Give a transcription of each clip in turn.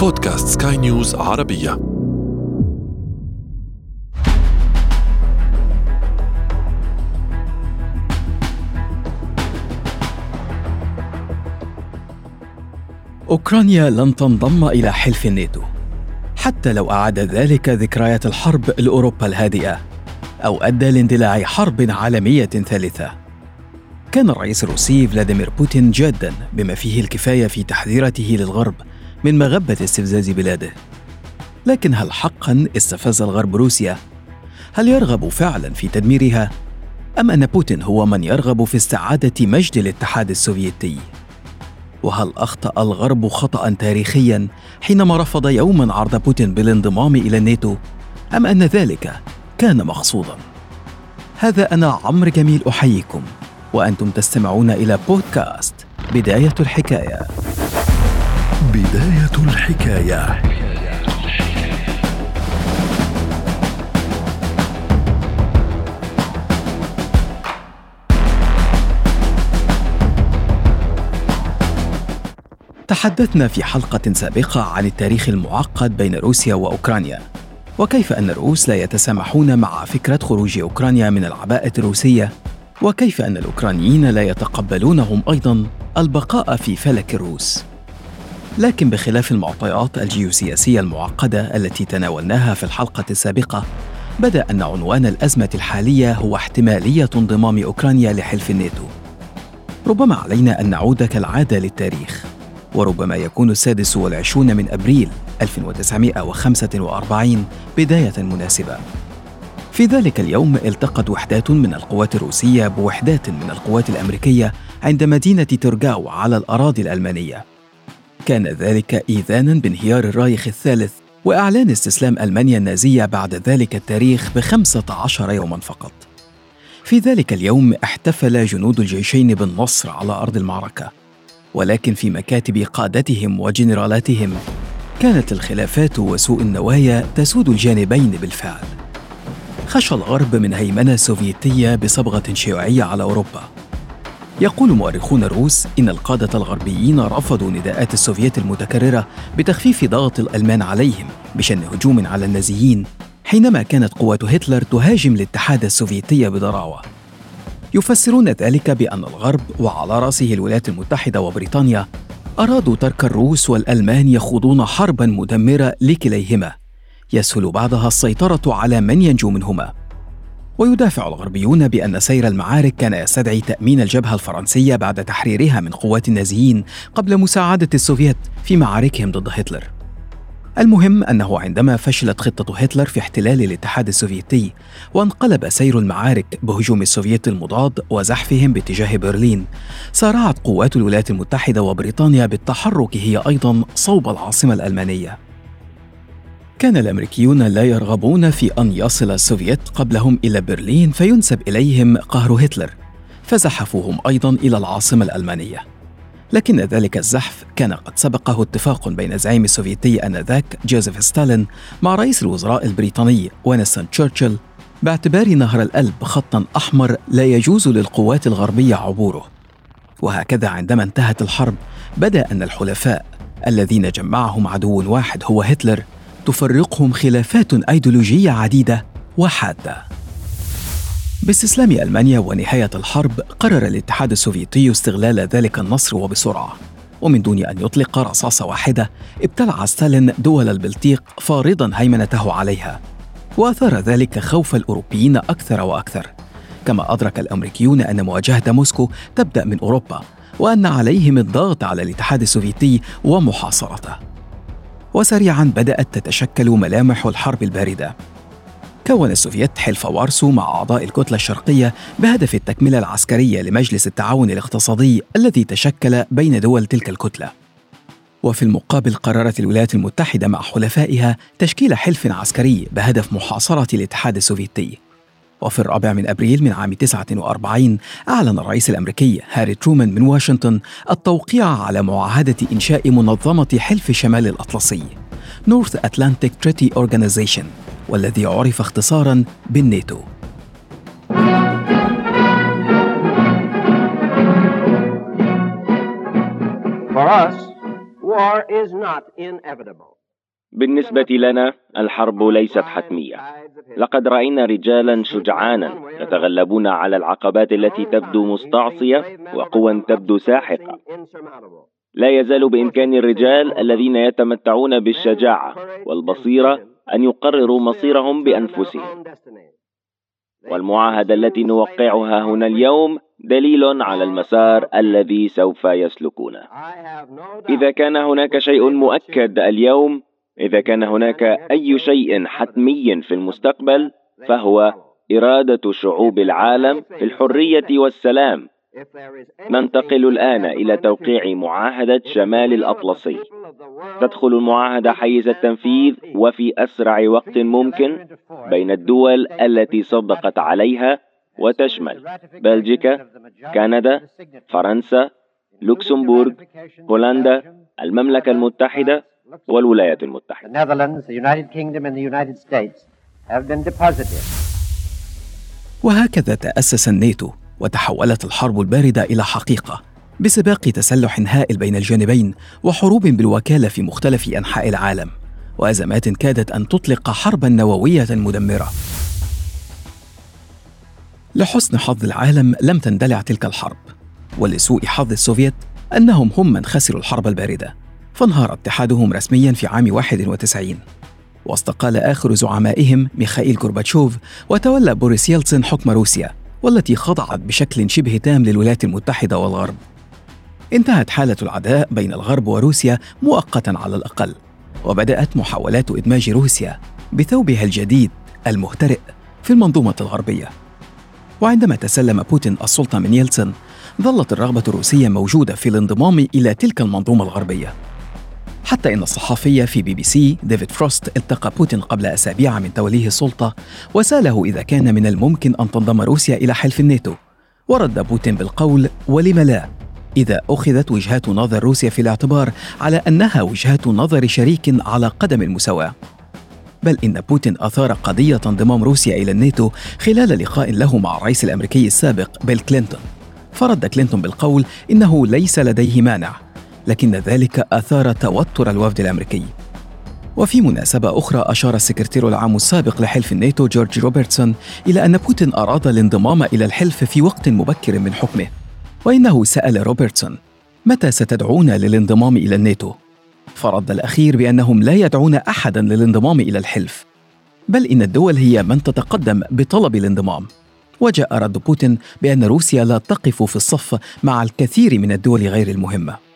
بودكاست سكاي نيوز عربية. أوكرانيا لن تنضم إلى حلف الناتو حتى لو أعاد ذلك ذكريات الحرب لأوروبا الهادئة أو أدى لاندلاع حرب عالمية ثالثة. كان الرئيس الروسي فلاديمير بوتين جادا بما فيه الكفاية في تحذيراته للغرب من مغبة استفزاز بلاده لكن هل حقا استفز الغرب روسيا؟ هل يرغب فعلا في تدميرها؟ أم أن بوتين هو من يرغب في استعادة مجد الاتحاد السوفيتي؟ وهل أخطأ الغرب خطأ تاريخيا حينما رفض يوما عرض بوتين بالانضمام إلى الناتو؟ أم أن ذلك كان مقصودا؟ هذا أنا عمرو جميل أحييكم وأنتم تستمعون إلى بودكاست بداية الحكاية بداية الحكاية. تحدثنا في حلقة سابقة عن التاريخ المعقد بين روسيا وأوكرانيا. وكيف أن الروس لا يتسامحون مع فكرة خروج أوكرانيا من العباءة الروسية؟ وكيف أن الأوكرانيين لا يتقبلونهم أيضا البقاء في فلك الروس؟ لكن بخلاف المعطيات الجيوسياسية المعقدة التي تناولناها في الحلقة السابقة بدأ أن عنوان الأزمة الحالية هو احتمالية انضمام أوكرانيا لحلف الناتو. ربما علينا أن نعود كالعادة للتاريخ وربما يكون السادس والعشرون من أبريل 1945 بداية مناسبة. في ذلك اليوم التقت وحدات من القوات الروسية بوحدات من القوات الأمريكية عند مدينة ترجاو على الأراضي الألمانية. كان ذلك إيذانا بانهيار الرايخ الثالث وإعلان استسلام ألمانيا النازية بعد ذلك التاريخ بخمسة عشر يوما فقط. في ذلك اليوم احتفل جنود الجيشين بالنصر على أرض المعركة ولكن في مكاتب قادتهم وجنرالاتهم كانت الخلافات وسوء النوايا تسود الجانبين بالفعل. خشى الغرب من هيمنة سوفيتية بصبغة شيوعية على أوروبا. يقول مؤرخون الروس إن القادة الغربيين رفضوا نداءات السوفيت المتكررة بتخفيف ضغط الألمان عليهم بشن هجوم على النازيين حينما كانت قوات هتلر تهاجم الاتحاد السوفيتي بضراوة. يفسرون ذلك بأن الغرب وعلى رأسه الولايات المتحدة وبريطانيا أرادوا ترك الروس والألمان يخوضون حربا مدمرة لكليهما يسهل بعدها السيطرة على من ينجو منهما ويدافع الغربيون بأن سير المعارك كان يستدعي تأمين الجبهة الفرنسية بعد تحريرها من قوات النازيين قبل مساعدة السوفيت في معاركهم ضد هتلر. المهم أنه عندما فشلت خطة هتلر في احتلال الاتحاد السوفيتي وانقلب سير المعارك بهجوم السوفيت المضاد وزحفهم باتجاه برلين سارعت قوات الولايات المتحدة وبريطانيا بالتحرك هي أيضا صوب العاصمة الألمانية كان الأمريكيون لا يرغبون في أن يصل السوفيت قبلهم إلى برلين فينسب إليهم قهر هتلر فزحفوا هم أيضا إلى العاصمة الألمانية. لكن ذلك الزحف كان قد سبقه اتفاق بين الزعيم السوفيتي آنذاك جوزيف ستالين مع رئيس الوزراء البريطاني وينستون تشرشل باعتبار نهر الألب خطا أحمر لا يجوز للقوات الغربية عبوره. وهكذا عندما انتهت الحرب بدأ أن الحلفاء الذين جمعهم عدو واحد هو هتلر تفرقهم خلافات أيديولوجية عديدة وحادة. باستسلام ألمانيا ونهاية الحرب قرر الاتحاد السوفيتي استغلال ذلك النصر وبسرعة. ومن دون أن يطلق رصاصة واحدة ابتلع ستالين دول البلطيق فارضا هيمنته عليها. وأثار ذلك خوف الأوروبيين أكثر وأكثر. كما أدرك الأمريكيون أن مواجهة موسكو تبدأ من أوروبا وأن عليهم الضغط على الاتحاد السوفيتي ومحاصرته. وسريعا بدأت تتشكل ملامح الحرب الباردة. كون السوفيت حلف وارسو مع أعضاء الكتلة الشرقية بهدف التكملة العسكرية لمجلس التعاون الاقتصادي الذي تشكل بين دول تلك الكتلة. وفي المقابل قررت الولايات المتحدة مع حلفائها تشكيل حلف عسكري بهدف محاصرة الاتحاد السوفيتي. وفي الرابع من أبريل من عام 49 أعلن الرئيس الأمريكي هاري ترومان من واشنطن التوقيع على معاهدة إنشاء منظمة حلف شمال الأطلسي North Atlantic Treaty Organization والذي عرف اختصارا بالناتو. بالنسبة لنا الحرب ليست حتمية. لقد رأينا رجالا شجعانا يتغلبون على العقبات التي تبدو مستعصية وقوى تبدو ساحقة. لا يزال بإمكان الرجال الذين يتمتعون بالشجاعة والبصيرة أن يقرروا مصيرهم بأنفسهم. والمعاهدة التي نوقعها هنا اليوم دليل على المسار الذي سوف يسلكونه. إذا كان هناك شيء مؤكد اليوم إذا كان هناك أي شيء حتمي في المستقبل فهو إرادة شعوب العالم في الحرية والسلام. ننتقل الآن إلى توقيع معاهدة شمال الأطلسي. تدخل المعاهدة حيز التنفيذ وفي أسرع وقت ممكن بين الدول التي صدقت عليها وتشمل بلجيكا، كندا، فرنسا، لوكسمبورغ، هولندا، المملكة المتحدة والولايات المتحدة. وهكذا تأسس الناتو وتحولت الحرب الباردة إلى حقيقة بسباق تسلح هائل بين الجانبين وحروب بالوكالة في مختلف أنحاء العالم وأزمات كادت أن تطلق حربا نووية مدمرة. لحسن حظ العالم لم تندلع تلك الحرب ولسوء حظ السوفيت أنهم هم من خسروا الحرب الباردة. فانهار اتحادهم رسميا في عام 91 واستقال آخر زعمائهم ميخائيل غورباتشوف وتولى بوريس يلتسن حكم روسيا والتي خضعت بشكل شبه تام للولايات المتحدة والغرب. انتهت حالة العداء بين الغرب وروسيا مؤقتا على الأقل وبدأت محاولات إدماج روسيا بثوبها الجديد المهترئ في المنظومة الغربية. وعندما تسلم بوتين السلطة من يلتسن ظلت الرغبة الروسية موجودة في الانضمام إلى تلك المنظومة الغربية. حتى إن الصحفي في بي بي سي ديفيد فروست التقى بوتين قبل أسابيع من توليه السلطة وسأله إذا كان من الممكن أن تنضم روسيا إلى حلف الناتو. ورد بوتين بالقول ولم لا؟ إذا أخذت وجهات نظر روسيا في الاعتبار على أنها وجهات نظر شريك على قدم المساواة. بل إن بوتين أثار قضية انضمام روسيا إلى الناتو خلال لقاء له مع الرئيس الأمريكي السابق بيل كلينتون. فرد كلينتون بالقول إنه ليس لديه مانع. لكن ذلك أثار توتر الوفد الأمريكي. وفي مناسبة أخرى أشار السكرتير العام السابق لحلف الناتو جورج روبرتسون إلى أن بوتين أراد الانضمام إلى الحلف في وقت مبكر من حكمه وإنه سأل روبرتسون متى ستدعون للانضمام إلى الناتو؟ فرد الأخير بأنهم لا يدعون أحدا للانضمام إلى الحلف بل إن الدول هي من تتقدم بطلب الانضمام. وجاء رد بوتين بأن روسيا لا تقف في الصف مع الكثير من الدول غير المهمة.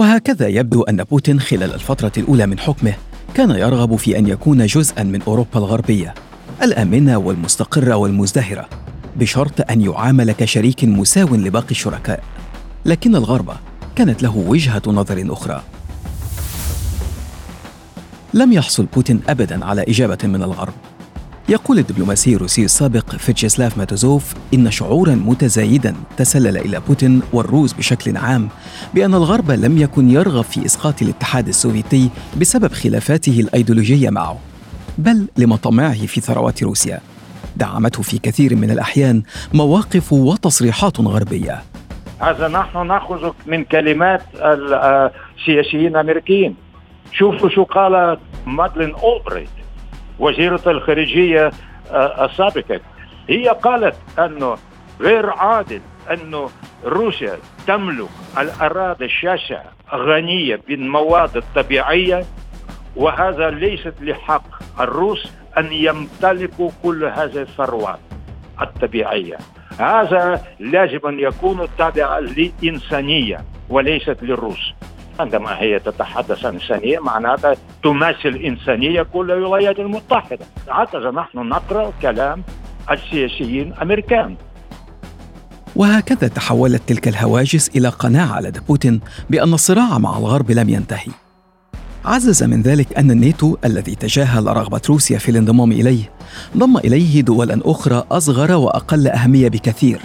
وهكذا يبدو أن بوتين خلال الفترة الأولى من حكمه كان يرغب في أن يكون جزءا من أوروبا الغربية الآمنة والمستقرة والمزدهرة بشرط أن يعامل كشريك مساو لباقي الشركاء. لكن الغرب كانت له وجهة نظر أخرى. لم يحصل بوتين أبدا على إجابة من الغرب. يقول الدبلوماسي الروسي السابق فيتشيسلاف ماتوزوف إن شعورا متزايدا تسلل إلى بوتين والروس بشكل عام بأن الغرب لم يكن يرغب في إسقاط الاتحاد السوفيتي بسبب خلافاته الأيديولوجية معه بل لمطمعه في ثروات روسيا. دعمته في كثير من الأحيان مواقف وتصريحات غربية. هذا نحن نأخذ من كلمات السياسيين الأمريكيين شوفوا شو قالت مادلين أولبريت. وزيرة الخارجية آه، السابقة. هي قالت أنه غير عادل أنه روسيا تملك الأراضي الشاسعة غنية بالمواد الطبيعية وهذا ليست لحق الروس أن يمتلكوا كل هذه الثروات الطبيعية. هذا يجب أن يكون تابعا للإنسانية وليست للروس. عندما هي تتحدث عن إنسانية معناتها تمثل إنسانية كل الولايات المتحدة. هكذا نحن نقرأ كلام السياسيين الأمريكان وهكذا تحولت تلك الهواجس إلى قناعة لدى بوتين بأن الصراع مع الغرب لم ينتهي. عزز من ذلك أن الناتو الذي تجاهل رغبة روسيا في الانضمام إليه ضم إليه دولا أخرى أصغر وأقل أهمية بكثير.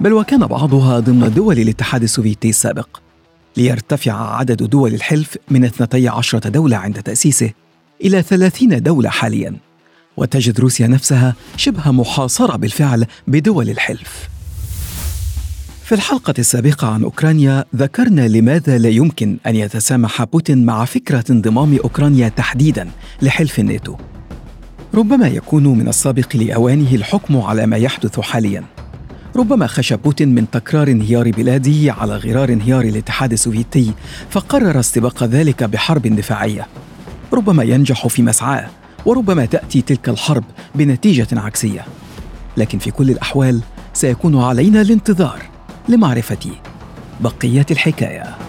بل وكان بعضها ضمن دول الاتحاد السوفيتي السابق. ليرتفع عدد دول الحلف من 12 دولة عند تأسيسه إلى 30 دولة حالياً وتجد روسيا نفسها شبه محاصرة بالفعل بدول الحلف. في الحلقة السابقة عن أوكرانيا ذكرنا لماذا لا يمكن أن يتسامح بوتين مع فكرة انضمام أوكرانيا تحديدا لحلف الناتو. ربما يكون من السابق لأوانه الحكم على ما يحدث حاليا. ربما خشى بوتين من تكرار انهيار بلاده على غرار انهيار الاتحاد السوفيتي فقرر استباق ذلك بحرب دفاعية. ربما ينجح في مسعاه وربما تأتي تلك الحرب بنتيجة عكسية. لكن في كل الأحوال سيكون علينا الانتظار لمعرفة بقية الحكاية.